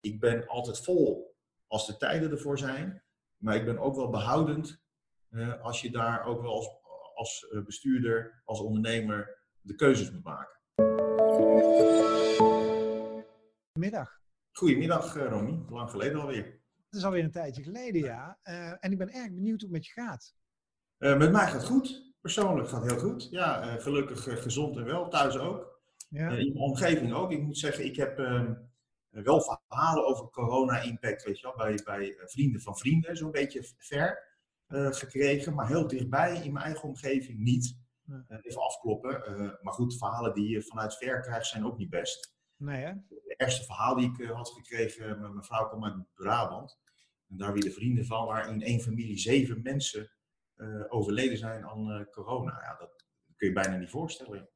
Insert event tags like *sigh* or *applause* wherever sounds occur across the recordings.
ik ben altijd vol als de tijden ervoor zijn. Maar ik ben ook wel behoudend als je daar ook wel als, als bestuurder, als ondernemer de keuzes moet maken. Middag. Goedemiddag, Romy. Lang geleden alweer. Het is alweer een tijdje geleden, ja. en ik ben erg benieuwd hoe het met je gaat. met mij gaat het goed. Persoonlijk gaat het heel goed. Ja, uh, gelukkig gezond en wel. Thuis ook. Ja. In mijn omgeving ook. Ik moet zeggen, ik heb ehm, wel verhalen over corona-impact, weet je wel, bij, bij vrienden van vrienden, zo'n beetje ver gekregen. Maar heel dichtbij in mijn eigen omgeving niet. even afkloppen. maar goed, verhalen die je vanuit ver krijgt zijn ook niet best. Nee, hè? De eerste verhaal die ik had gekregen, met mijn vrouw kwam uit Brabant. En daar weer de vrienden van, waar in één familie zeven mensen uh, overleden zijn aan uh, corona. Ja, dat kun je bijna niet voorstellen.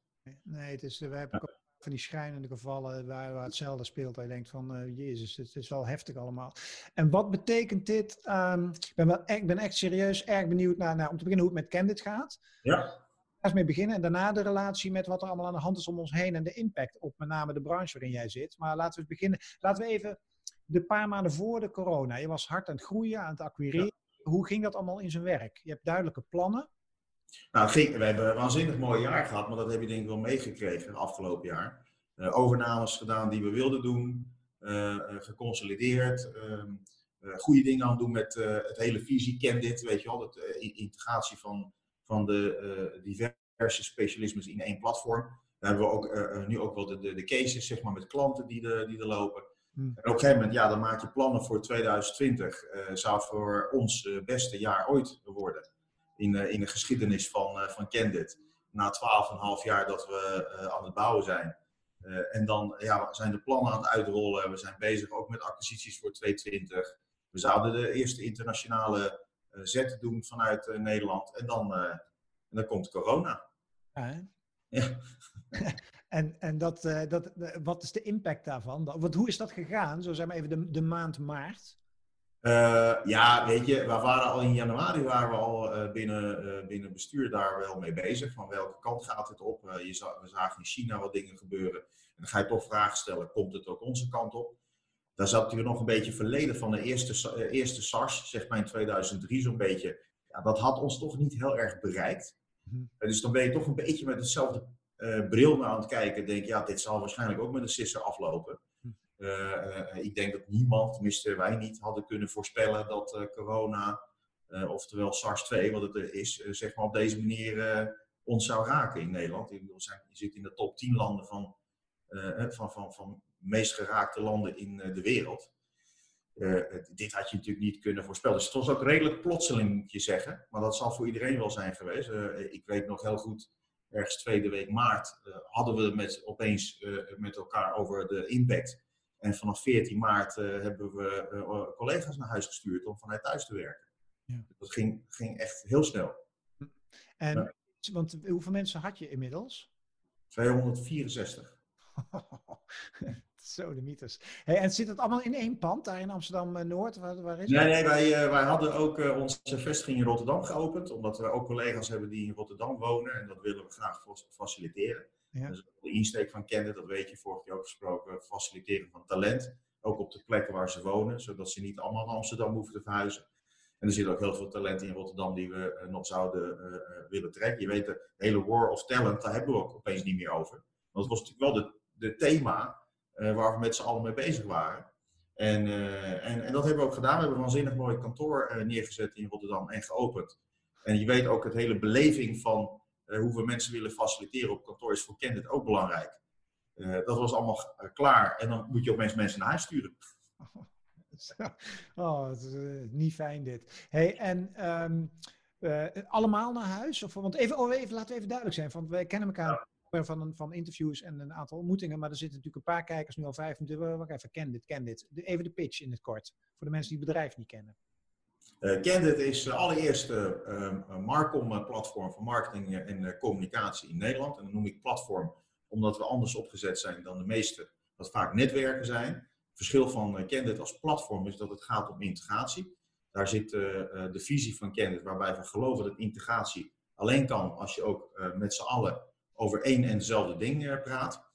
Nee, het is, we hebben. Van die schrijnende gevallen waar, waar hetzelfde speelt. Waar je denkt van, uh, jezus, het is wel heftig allemaal. En wat betekent dit? Um, ik, ben wel, ik ben echt serieus erg benieuwd naar, naar, om te beginnen hoe het met Candid gaat. Ja. Eerst mee beginnen en daarna de relatie met wat er allemaal aan de hand is om ons heen en de impact op met name de branche waarin jij zit. Maar laten we beginnen. Laten we even de paar maanden voor de corona. Je was hard aan het groeien, aan het acquireren. Ja hoe ging dat allemaal in zijn werk? Je hebt duidelijke plannen. Nou, ging, we hebben een waanzinnig mooi jaar gehad, maar dat heb je denk ik wel meegekregen afgelopen jaar. Uh, overnames gedaan die we wilden doen, uh, geconsolideerd, uh, goede dingen aan het doen met het hele visie, ken dit, weet je wel, de integratie van, van de diverse specialismes in één platform. Daar hebben we ook, nu ook wel de, de, de, cases zeg maar, met klanten die, de, die er lopen. Hmm. En op een gegeven moment, ja, dan maak je plannen voor 2020. Uh, eh, zou voor ons het beste jaar ooit worden. In, in de geschiedenis van, uh, van Candid. Na 12,5 jaar dat we aan het bouwen zijn. en dan ja, zijn de plannen aan het uitrollen. We zijn bezig ook met acquisities voor 2020. We zouden de eerste internationale zetten doen vanuit Nederland. En dan, en dan komt corona. Ja, ja. *laughs* En, en dat, dat, wat is de impact daarvan? Want hoe is dat gegaan? Zo zeg maar even de, de maand maart. Uh, ja, weet je, we waren al in januari waren we al uh, binnen, binnen bestuur daar wel mee bezig. Van welke kant gaat het op? je we zagen in China wat dingen gebeuren. En dan ga je toch vragen stellen, komt het ook onze kant op? Daar zat natuurlijk nog een beetje verleden van de eerste, eerste SARS, zeg maar in 2003 zo'n beetje. Ja, dat had ons toch niet heel erg bereikt. Mm Dus dan ben je toch een beetje met hetzelfde uh, bril naar aan het kijken, denk ja, dit zal waarschijnlijk ook met een sisser aflopen. Uh, ik denk dat niemand, tenminste wij niet, hadden kunnen voorspellen dat corona, oftewel SARS-2, wat het is, zeg maar op deze manier ons zou raken in Nederland. Je zit in de top 10 landen van, van, van, van meest geraakte landen in de wereld. dit had je natuurlijk niet kunnen voorspellen. Dus het was ook redelijk plotseling, moet je zeggen. Maar dat zal voor iedereen wel zijn geweest. ik weet nog heel goed ergens tweede week maart, hadden we met, opeens met elkaar over de impact. En vanaf 14 maart uh, hebben we collega's naar huis gestuurd om vanuit thuis te werken. Ja. Dat ging, ging echt heel snel. En, want hoeveel mensen had je inmiddels? 264. *laughs* Zo, de mythes. Hey, en zit het allemaal in één pand daar in Amsterdam-Noord? Waar, waar, is nee, nee wij, uh, wij hadden ook uh, onze vestiging in Rotterdam geopend. Omdat we ook collega's hebben die in Rotterdam wonen. En dat willen we graag faciliteren. Ja. Dus de insteek van kennen, dat weet je, vorige keer ook gesproken. Faciliteren van talent. Ook op de plekken waar ze wonen. Zodat ze niet allemaal naar Amsterdam hoeven te verhuizen. En er zit ook heel veel talent in Rotterdam die we uh, nog zouden willen trekken. Je weet, de hele war of talent, daar hebben we ook opeens niet meer over. Want het was natuurlijk wel de, de thema uh, waar we met z'n allen mee bezig waren. En, en, en, dat hebben we ook gedaan. We hebben een waanzinnig mooi kantoor neergezet in Rotterdam en geopend. En je weet ook, het hele beleving van hoe we mensen willen faciliteren op kantoor is voor Candid ook belangrijk. dat was allemaal klaar en dan moet je opeens mensen naar huis sturen. *laughs* Oh, het is niet fijn dit. Hey, en um, allemaal naar huis? Of, want even, oh, even, laten we even duidelijk zijn, want wij kennen elkaar van, van interviews en een aantal ontmoetingen. Maar er zitten natuurlijk een paar kijkers, nu al vijf minuten. Wacht even, ken dit, ken dit. Even de pitch in het kort, voor de mensen die het bedrijf niet kennen. Uh, Candid is de allereerste uh, Marcom-platform voor marketing en communicatie in Nederland. En dat noem ik platform omdat we anders opgezet zijn dan de meeste, wat vaak netwerken zijn. Het verschil van Candid als platform is dat het gaat om integratie. Daar zit de visie van Candid, waarbij we geloven dat integratie alleen kan als je ook met z'n allen over één en dezelfde ding praat.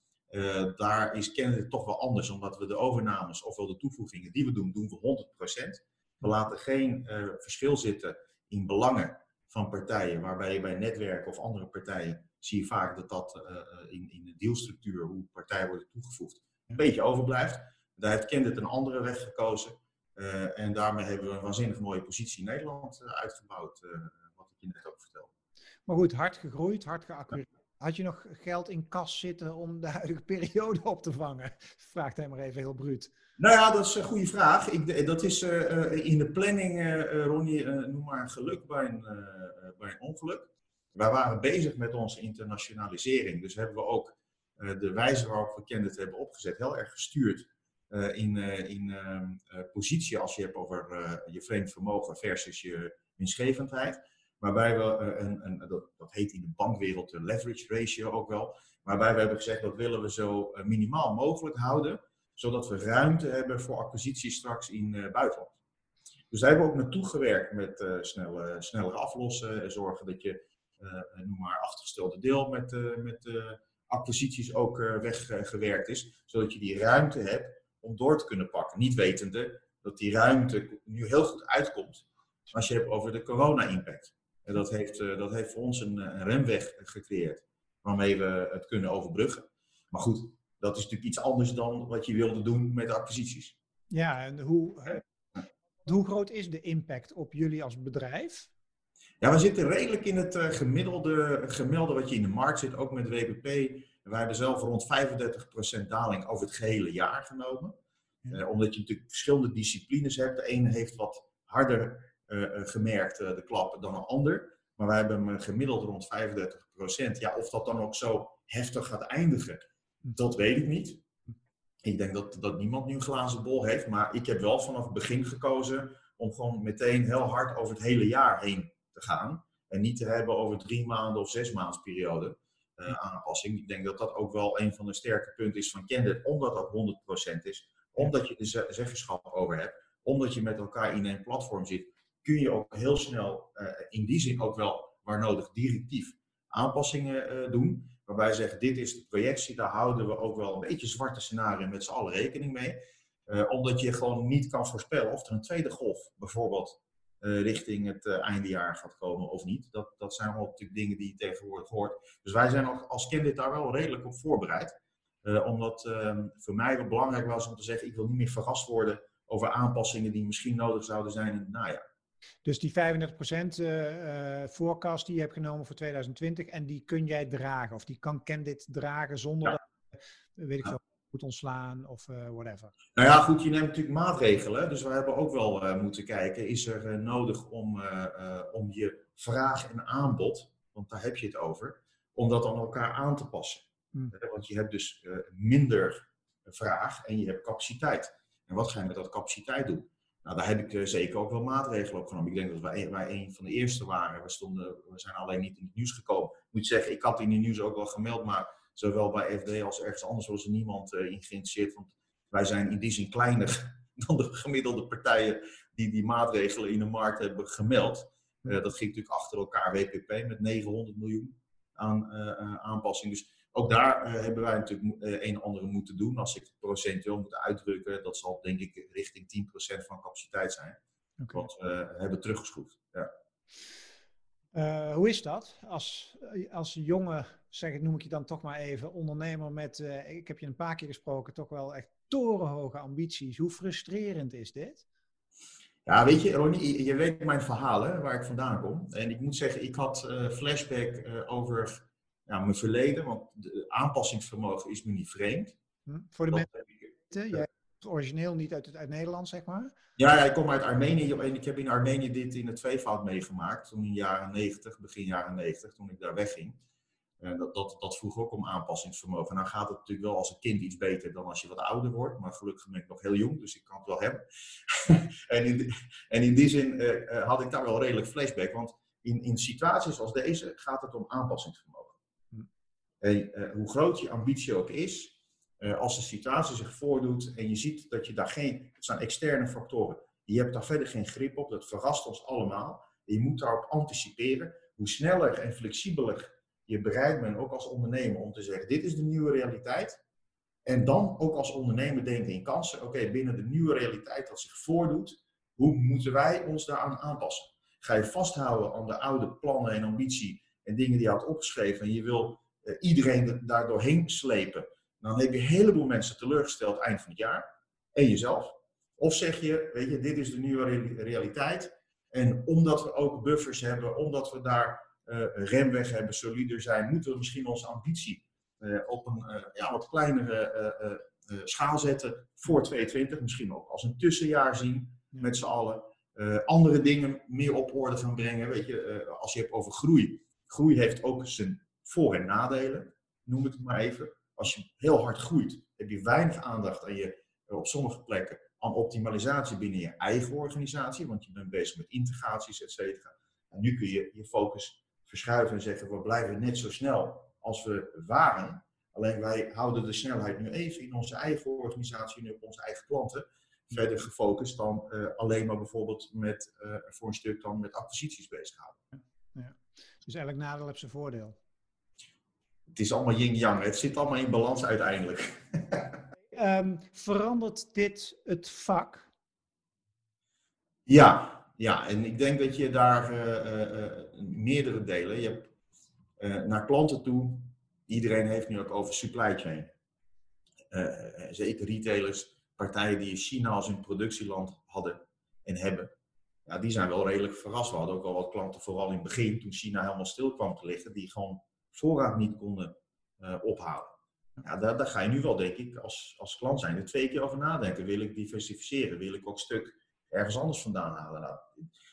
daar is Candidate toch wel anders, omdat we de overnames, ofwel de toevoegingen die we doen, doen we 100%. We laten geen verschil zitten in belangen van partijen, waarbij je bij netwerken of andere partijen zie je vaak dat dat in, in de dealstructuur, hoe partijen worden toegevoegd, een beetje overblijft. Daar heeft Candidate een andere weg gekozen. Uh, en daarmee hebben we een waanzinnig mooie positie in Nederland uitgebouwd, wat ik je net ook vertelde. Maar goed, hard gegroeid, hard geaccureerd. Had je nog geld in kas zitten om de huidige *laughs* periode op te vangen? Vraagt hij maar even heel bruut. Nou ja, dat is een goede vraag. Ik, dat is in de planning, Ronnie, noem maar geluk bij een, bij ongeluk. Wij waren bezig met onze internationalisering. Dus hebben we ook de wijze waarop we Candid hebben opgezet heel erg gestuurd uh, in, uh, in uh, positie als je hebt over je vreemd vermogen versus je winstgevendheid. Waarbij we, een, een, dat, dat heet in de bankwereld de leverage ratio ook wel. Waarbij we hebben gezegd dat willen we zo minimaal mogelijk houden. Zodat we ruimte hebben voor acquisities straks in buitenland. Dus daar hebben we ook naartoe gewerkt met snelle, sneller aflossen. Zorgen dat je, noem maar, achtergestelde deel met, met acquisities ook weggewerkt is. Zodat je die ruimte hebt om door te kunnen pakken. Niet wetende dat die ruimte nu heel goed uitkomt als je hebt over de corona-impact. En dat heeft, uh, dat heeft voor ons een, een, remweg gecreëerd waarmee we het kunnen overbruggen. Maar goed, dat is natuurlijk iets anders dan wat je wilde doen met acquisities. Ja, en hoe, hoe groot is de impact op jullie als bedrijf? Ja, we zitten redelijk in het uh, gemiddelde, gemiddelde wat je in de markt zit, ook met WPP wij hebben zelf rond 35% daling over het gehele jaar genomen. Uh, omdat je natuurlijk verschillende disciplines hebt. De ene heeft wat harder uh, gemerkt, de klap, dan een ander. Maar wij hebben hem gemiddeld rond 35%. Ja, of dat dan ook zo heftig gaat eindigen, dat weet ik niet. Ik denk dat, dat niemand nu een glazen bol heeft. Maar ik heb wel vanaf het begin gekozen om gewoon meteen heel hard over het hele jaar heen te gaan. En niet te hebben over drie maanden of zes maanden periode. Eh, aanpassing. Ik denk dat dat ook wel een van de sterke punten is van Candid, omdat dat 100% is, omdat je de zeggenschap over hebt, omdat je met elkaar in een platform zit, kun je ook heel snel, uh, in die zin ook wel, waar nodig, directief aanpassingen uh, doen. Waarbij je zegt, dit is de projectie, daar houden we ook wel een beetje zwarte scenario met z'n allen rekening mee. omdat je gewoon niet kan voorspellen of er een tweede golf bijvoorbeeld uh, richting het uh, eindejaar gaat komen of niet. Dat, dat zijn wel natuurlijk dingen die je tegenwoordig hoort. Dus wij zijn als Candid daar wel redelijk op voorbereid. Omdat ehm, voor mij wel belangrijk was om te zeggen, ik wil niet meer verrast worden over aanpassingen die misschien nodig zouden zijn het najaar. Dus die 35% forecast die je hebt genomen voor 2020 en die kun jij dragen of die kan Candid dragen zonder ja. dat, weet ik veel, moet ontslaan of uh, whatever. Nou ja, goed, je neemt natuurlijk maatregelen. Dus we hebben ook wel uh, moeten kijken, is er uh, nodig om, om je vraag en aanbod, want daar heb je het over, om dat aan elkaar aan te passen. Hmm. want je hebt dus minder vraag en je hebt capaciteit. En wat ga je met dat capaciteit doen? Nou, daar heb ik zeker ook wel maatregelen op genomen. Ik denk dat wij, wij een van de eerste waren. We, stonden, we zijn alleen niet in het nieuws gekomen. Ik moet zeggen, ik had in het nieuws ook wel gemeld, maar zowel bij FD als ergens anders was er niemand uh, in geïnteresseerd. Want wij zijn in die zin kleiner *laughs* dan de gemiddelde partijen die die maatregelen in de markt hebben gemeld. Uh, dat ging natuurlijk achter elkaar WPP met 900 miljoen aan uh, aanpassing. Dus ook daar hebben wij natuurlijk een en ander moeten doen. Als ik het procentueel moet uitdrukken, dat zal denk ik richting 10% van capaciteit zijn. Okay. Wat we hebben teruggeschroefd. Ja. Uh, hoe is dat als, als jonge, zeg ik, noem ik je dan toch maar even, ondernemer met, uh, ik heb je een paar keer gesproken, toch wel echt torenhoge ambities. Hoe frustrerend is dit? Ja, weet je, Ronnie, je weet mijn verhaal, hè, waar ik vandaan kom. En ik moet zeggen, ik had uh, flashback over ja, mijn verleden, want de aanpassingsvermogen is me niet vreemd. Hm, voor de mensen, jij origineel niet uit, uit Nederland, zeg maar? Ja, ja, ik kom uit Armenië. En ik heb in Armenië dit in het tweevoud meegemaakt. Toen in de jaren 90, begin jaren 90, toen ik daar wegging. Dat, dat, dat vroeg ook om aanpassingsvermogen. Nou gaat het natuurlijk wel als een kind iets beter dan als je wat ouder wordt. Maar gelukkig ben ik nog heel jong, dus ik kan het wel hebben. *laughs* en, in, en in die zin uh, had ik daar wel redelijk flashback. Want in, in situaties als deze gaat het om aanpassingsvermogen. Uh, hoe groot je ambitie ook is, uh, als de situatie zich voordoet en je ziet dat je daar geen, het zijn externe factoren, je hebt daar verder geen grip op, dat verrast ons allemaal. Je moet daarop anticiperen. Hoe sneller en flexibeler je bereid bent, ook als ondernemer, om te zeggen: dit is de nieuwe realiteit. En dan ook als ondernemer denken in kansen. Oké, binnen de nieuwe realiteit dat zich voordoet, hoe moeten wij ons daaraan aanpassen? Ga je vasthouden aan de oude plannen en ambitie en dingen die je had opgeschreven en je wil iedereen daar doorheen slepen, dan heb je een heleboel mensen teleurgesteld eind van het jaar en jezelf. Of zeg je, weet je, dit is de nieuwe realiteit en omdat we ook buffers hebben, omdat we daar uh, remweg hebben, solider zijn, moeten we misschien onze ambitie uh, op een ja, wat kleinere schaal zetten voor 2020, misschien ook als een tussenjaar zien met z'n allen. andere dingen meer op orde gaan brengen. Weet je, als je hebt over groei. Groei heeft ook zijn voor- en nadelen, noem het maar even. Als je heel hard groeit, heb je weinig aandacht aan je, op sommige plekken aan optimalisatie binnen je eigen organisatie, want je bent bezig met integraties, et cetera. En nu kun je je focus verschuiven en zeggen, we blijven net zo snel als we waren. Alleen wij houden de snelheid nu even in onze eigen organisatie en op onze eigen klanten. Verder gefocust dan uh, alleen maar bijvoorbeeld met, uh, voor een stuk dan met acquisities bezighouden. Ja. Dus eigenlijk nadeel heeft zijn voordeel. Het is allemaal yin-yang. Het zit allemaal in balans uiteindelijk. um, *laughs* verandert dit het vak? Ja, ja, en ik denk dat je daar uh, uh, meerdere delen. Je hebt uh, naar klanten toe. Iedereen heeft nu ook over supply chain. zeker retailers, partijen die China als hun productieland hadden en hebben. Ja, die zijn wel redelijk verrast. We hadden ook al wat klanten, vooral in het begin, toen China helemaal stil kwam te liggen, die gewoon voorraad niet konden ophalen. Ja, daar, daar, ga je nu wel, denk ik, als, als klant zijn, er twee keer over nadenken. Wil ik diversificeren? Wil ik ook stuk ergens anders vandaan halen? Nou,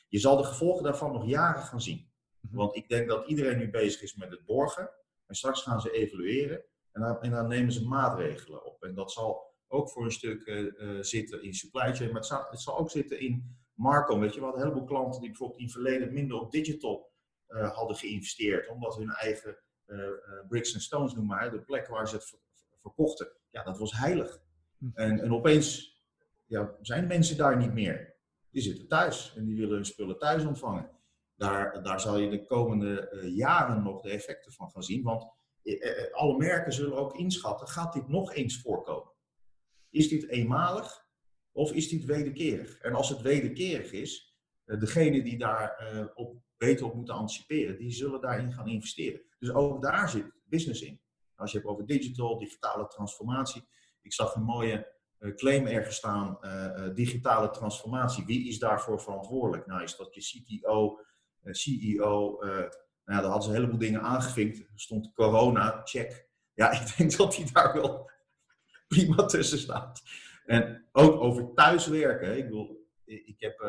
je zal de gevolgen daarvan nog jaren gaan zien. Want ik denk dat iedereen nu bezig is met het borgen. En straks gaan ze evalueren. En dan, en dan nemen ze maatregelen op. En dat zal ook voor een stuk uh, zitten in supply chain. Maar het zal, het zal, ook zitten in Marco. Weet je, we hadden een heleboel klanten die bijvoorbeeld in het verleden minder op digital uh, hadden geïnvesteerd. Omdat hun eigen bricks and stones noem maar, de plek waar ze het ver verkochten, ja, dat was heilig. En, en opeens ja, zijn mensen daar niet meer. Die zitten thuis en die willen hun spullen thuis ontvangen. Daar, daar zal je de komende uh, jaren nog de effecten van gaan zien. Want uh, alle merken zullen ook inschatten, gaat dit nog eens voorkomen? Is dit eenmalig of is dit wederkerig? En als het wederkerig is, degene die daar op beter op moeten anticiperen, die zullen daarin gaan investeren. Dus ook daar zit business in. Als je hebt over digital, digitale transformatie. Ik zag een mooie uh, claim ergens staan, uh, digitale transformatie. Wie is daarvoor verantwoordelijk? Nou, is dat je CTO, CEO? nou, daar hadden ze een heleboel dingen aangevinkt. Er stond corona, check. Ja, *laughs* ik denk dat die daar wel prima tussen staat. En ook over thuiswerken. Ik bedoel, ik heb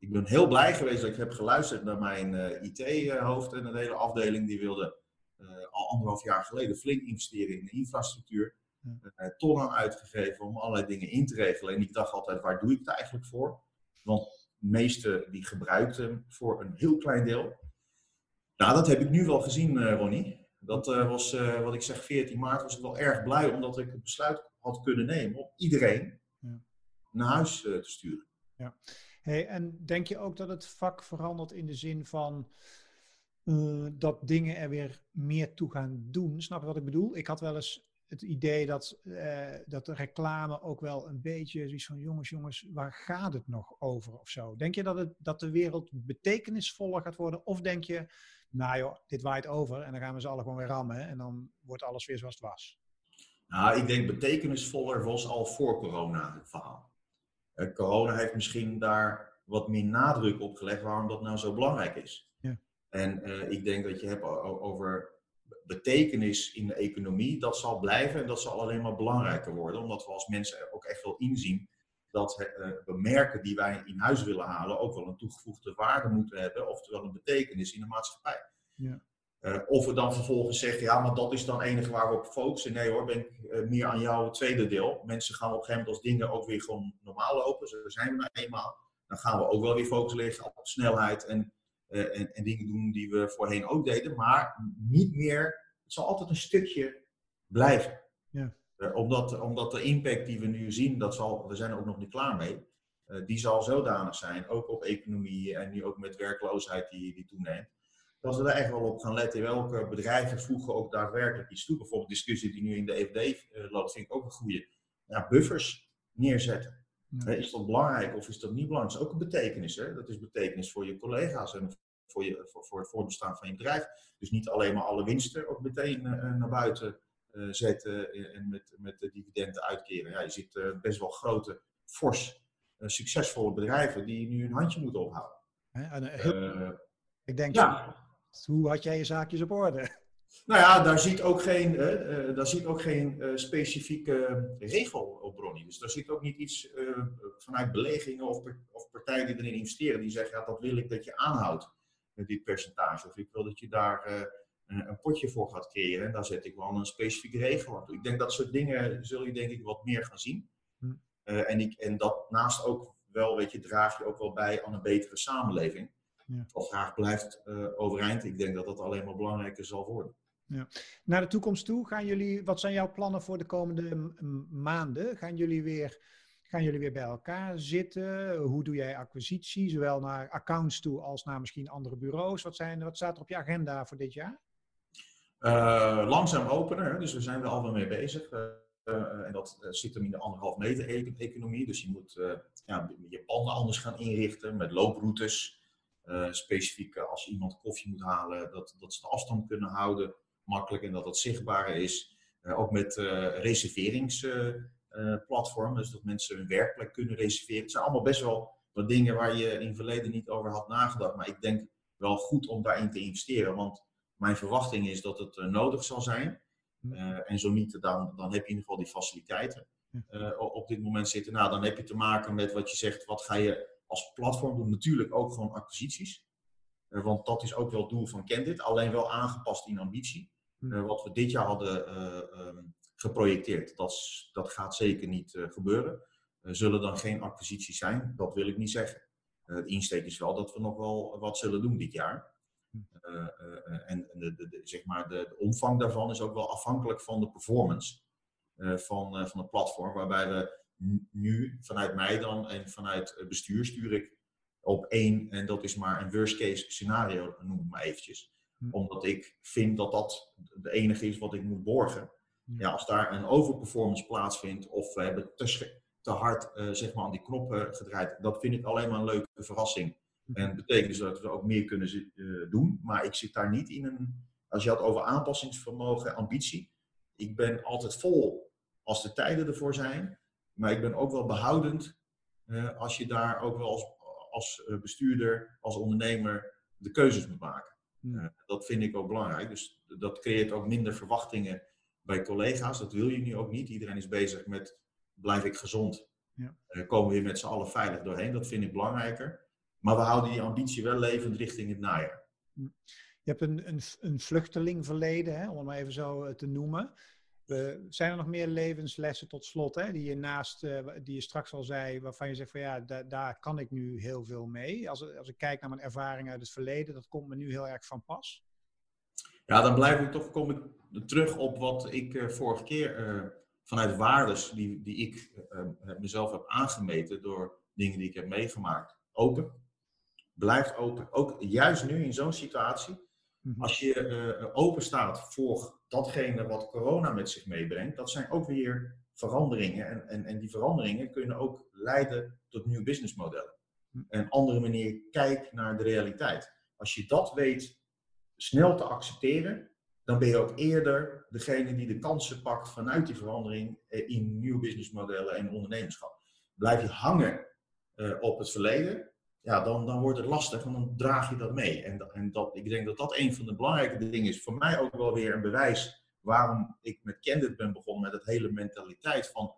ik ben heel blij geweest dat ik heb geluisterd naar mijn uh, IT-hoofd en de hele afdeling. Die wilde uh, al anderhalf jaar geleden flink investeren in de infrastructuur. Uh, tonnen uitgegeven om allerlei dingen in te regelen. En ik dacht altijd, waar doe ik het eigenlijk voor? Want de meesten die gebruikten hem voor een heel klein deel. Nou, dat heb ik nu wel gezien, Ronnie. Dat was, wat ik zeg, 14 maart was ik wel erg blij omdat ik het besluit had kunnen nemen om iedereen ja. naar huis te sturen. Ja. Hey, en denk je ook dat het vak verandert in de zin van uh, dat dingen er weer meer toe gaan doen? Snap je wat ik bedoel? Ik had wel eens het idee dat, uh, dat de reclame ook wel een beetje zoiets van jongens, jongens, waar gaat het nog over of zo? Denk je dat, het, dat de wereld betekenisvoller gaat worden? Of denk je, nou joh, dit waait over en dan gaan we ze alle gewoon weer rammen en dan wordt alles weer zoals het was? Nou, ik denk betekenisvoller was al voor corona het verhaal. Uh, corona heeft misschien daar wat meer nadruk op gelegd waarom dat nou zo belangrijk is. Ja. En uh, ik denk dat je hebt over betekenis in de economie, dat zal blijven en dat zal alleen maar belangrijker worden, omdat we als mensen ook echt wel inzien dat uh, we merken die wij in huis willen halen ook wel een toegevoegde waarde moeten hebben, oftewel een betekenis in de maatschappij. Ja. Uh, of we dan vervolgens zeggen, ja, maar dat is dan het enige waar we op focussen. Nee hoor, ben ik uh, meer aan jouw tweede deel. Mensen gaan op een gegeven moment als dingen ook weer gewoon normaal lopen. Zo zijn we nou eenmaal. Dan gaan we ook wel weer focus leggen op snelheid en, uh, en, en, dingen doen die we voorheen ook deden. Maar niet meer, het zal altijd een stukje blijven. Ja. omdat, omdat de impact die we nu zien, dat zal, we zijn er ook nog niet klaar mee. die zal zodanig zijn, ook op economie en nu ook met werkloosheid die, die toeneemt dat we daar echt wel op gaan letten. Welke bedrijven voegen ook daadwerkelijk iets toe. Bijvoorbeeld de discussie die nu in de EVD uh, loopt, vind ik ook een goede. Ja, buffers neerzetten. Is dat belangrijk of is dat niet belangrijk? Dat is ook een betekenis. Hè? Dat is betekenis voor je collega's en voor, je, voor, voor het voorbestaan van je bedrijf. Dus niet alleen maar alle winsten ook meteen uh, naar buiten uh, zetten en met, met de dividenden uitkeren. Ja, je ziet uh, best wel grote, fors, succesvolle bedrijven die nu een handje moeten ophouden. Heel, ik denk, ja. Hoe had jij je zaakjes op orde? Nou ja, daar zit ook geen, uh, daar zit ook geen uh, specifieke regel op, Bronnie. Dus daar zit ook niet iets uh, vanuit belegingen of, of, partijen die erin investeren, die zeggen, ja, dat wil ik dat je aanhoudt, met dit percentage. Of ik wil dat je daar een, een, potje voor gaat creëren. En daar zet ik wel een specifieke regel aan toe. Ik denk dat soort dingen zul je denk ik wat meer gaan zien. Hm. en, ik, en dat naast ook wel, weet je, draag je ook wel bij aan een betere samenleving. Ja. Of graag blijft overeind. Ik denk dat dat alleen maar belangrijker zal worden. Ja. Naar de toekomst toe, gaan jullie, wat zijn jouw plannen voor de komende maanden? Gaan jullie, weer, gaan jullie weer bij elkaar zitten? Hoe doe jij acquisitie, zowel naar accounts toe als naar misschien andere bureaus? Wat, zijn, wat staat er op je agenda voor dit jaar? Uh, langzaam openen, dus we zijn er al wel mee bezig. Uh, uh, en dat zit hem in de anderhalf meter e-, economie. Dus je moet ja, je panden anders gaan inrichten met looproutes. Specifiek als je iemand koffie moet halen, dat, dat ze de afstand kunnen houden makkelijk en dat dat zichtbaar is. Uh, ook met reserveringsplatformen, dus dat mensen hun werkplek kunnen reserveren. Het zijn allemaal best wel wat dingen waar je in het verleden niet over had nagedacht. Maar ik denk wel goed om daarin te investeren, want mijn verwachting is dat het nodig zal zijn. en zo niet, dan, dan heb je in ieder geval die faciliteiten op dit moment zitten. Nou, dan heb je te maken met wat je zegt, wat ga je als platform doen? Natuurlijk ook gewoon acquisities. want dat is ook wel het doel van Candid, alleen wel aangepast in ambitie. Hm. Eh, wat we dit jaar hadden eh, ehm, geprojecteerd. Dat, dat gaat zeker niet eh, gebeuren. zullen dan geen acquisities zijn? Dat wil ik niet zeggen. de insteek is wel dat we nog wel wat zullen doen dit jaar. Hm. en de, de, de, zeg maar de, omvang daarvan is ook wel afhankelijk van de performance van, van het platform. Waarbij we nu vanuit mij dan en vanuit het bestuur stuur ik op één, en dat is maar een worst case scenario, noem ik maar eventjes. Hm. Omdat ik vind dat dat de enige is wat ik moet borgen. Ja, als daar een overperformance plaatsvindt of we hebben te, te hard uh, zeg maar aan die knoppen gedraaid, dat vind ik alleen maar een leuke verrassing. Hm. En dat betekent dus dat we ook meer kunnen uh, doen. Maar ik zit daar niet in een. Als je had over aanpassingsvermogen, ambitie. Ik ben altijd vol als de tijden ervoor zijn. Maar ik ben ook wel behoudend uh, als je daar ook wel als, als bestuurder, als ondernemer de keuzes moet maken. Uh, dat vind ik ook belangrijk. Dus dat creëert ook minder verwachtingen bij collega's. Dat wil je nu ook niet. Iedereen is bezig met blijf ik gezond? Ja. Uh, komen we weer met z'n allen veilig doorheen? Dat vind ik belangrijker. Maar we houden die ambitie wel levend richting het najaar. Je hebt een, een, een vluchtelingverleden, hè, om het maar even zo eh, te noemen. Uh, zijn er nog meer levenslessen tot slot, hè, die, je naast, uh, die je straks al zei, waarvan je zegt van ja, da daar kan ik nu heel veel mee. Als, als ik kijk naar mijn ervaring uit het verleden, dat komt me nu heel erg van pas. Ja, dan blijf ik toch kom ik terug op wat ik uh, vorige keer vanuit waardes die, die ik mezelf heb aangemeten door dingen die ik heb meegemaakt. Open. Blijf open. Ook juist nu in zo'n situatie. Mhm. Als je open staat voor datgene wat corona met zich meebrengt, dat zijn ook weer veranderingen. En, en, en die veranderingen kunnen ook leiden tot nieuwe businessmodellen. Hm. Een andere manier kijk naar de realiteit. Als je dat weet snel te accepteren, dan ben je ook eerder degene die de kansen pakt vanuit die verandering eh, in nieuwe businessmodellen en ondernemerschap. Blijf je hangen uh, op het verleden, ja, dan, dan wordt het lastig en dan draag je dat mee. En, en dat, ik denk dat dat een van de belangrijke dingen is. Voor mij ook wel weer een bewijs waarom ik met Candid ben begonnen met het hele mentaliteit van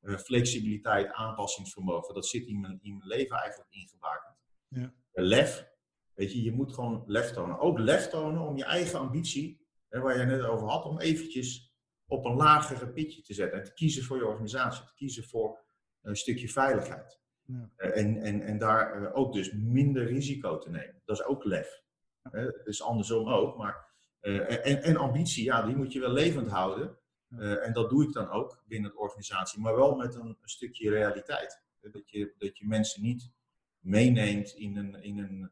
uh, flexibiliteit, aanpassingsvermogen. Dat zit in mijn, in mijn leven eigenlijk ingebakend. Ja. lef, weet je, je moet gewoon lef tonen. Ook lef tonen om je eigen ambitie, hè, waar je net over had, om eventjes op een lagere pitje te zetten. En te kiezen voor je organisatie, te kiezen voor een stukje veiligheid. Ja. Eh, en, en, en daar eh, ook dus minder risico te nemen. Dat is ook lef. Ja. Het is andersom ook, maar... Eh, en, en, ambitie, ja, die moet je wel levend houden. En dat doe ik dan ook binnen de organisatie, maar wel met een, stukje realiteit. Dat je, dat je mensen niet meeneemt in een, in een,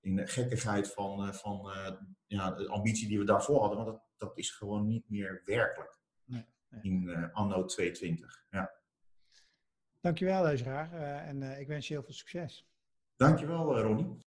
in een gekkigheid van, van ja, de ambitie die we daarvoor hadden, want dat, dat is gewoon niet meer werkelijk in anno 2020. Ja. Dankjewel, luisteraar. Eh, en eh, ik wens je heel veel succes. Dankjewel, eh, Ronnie.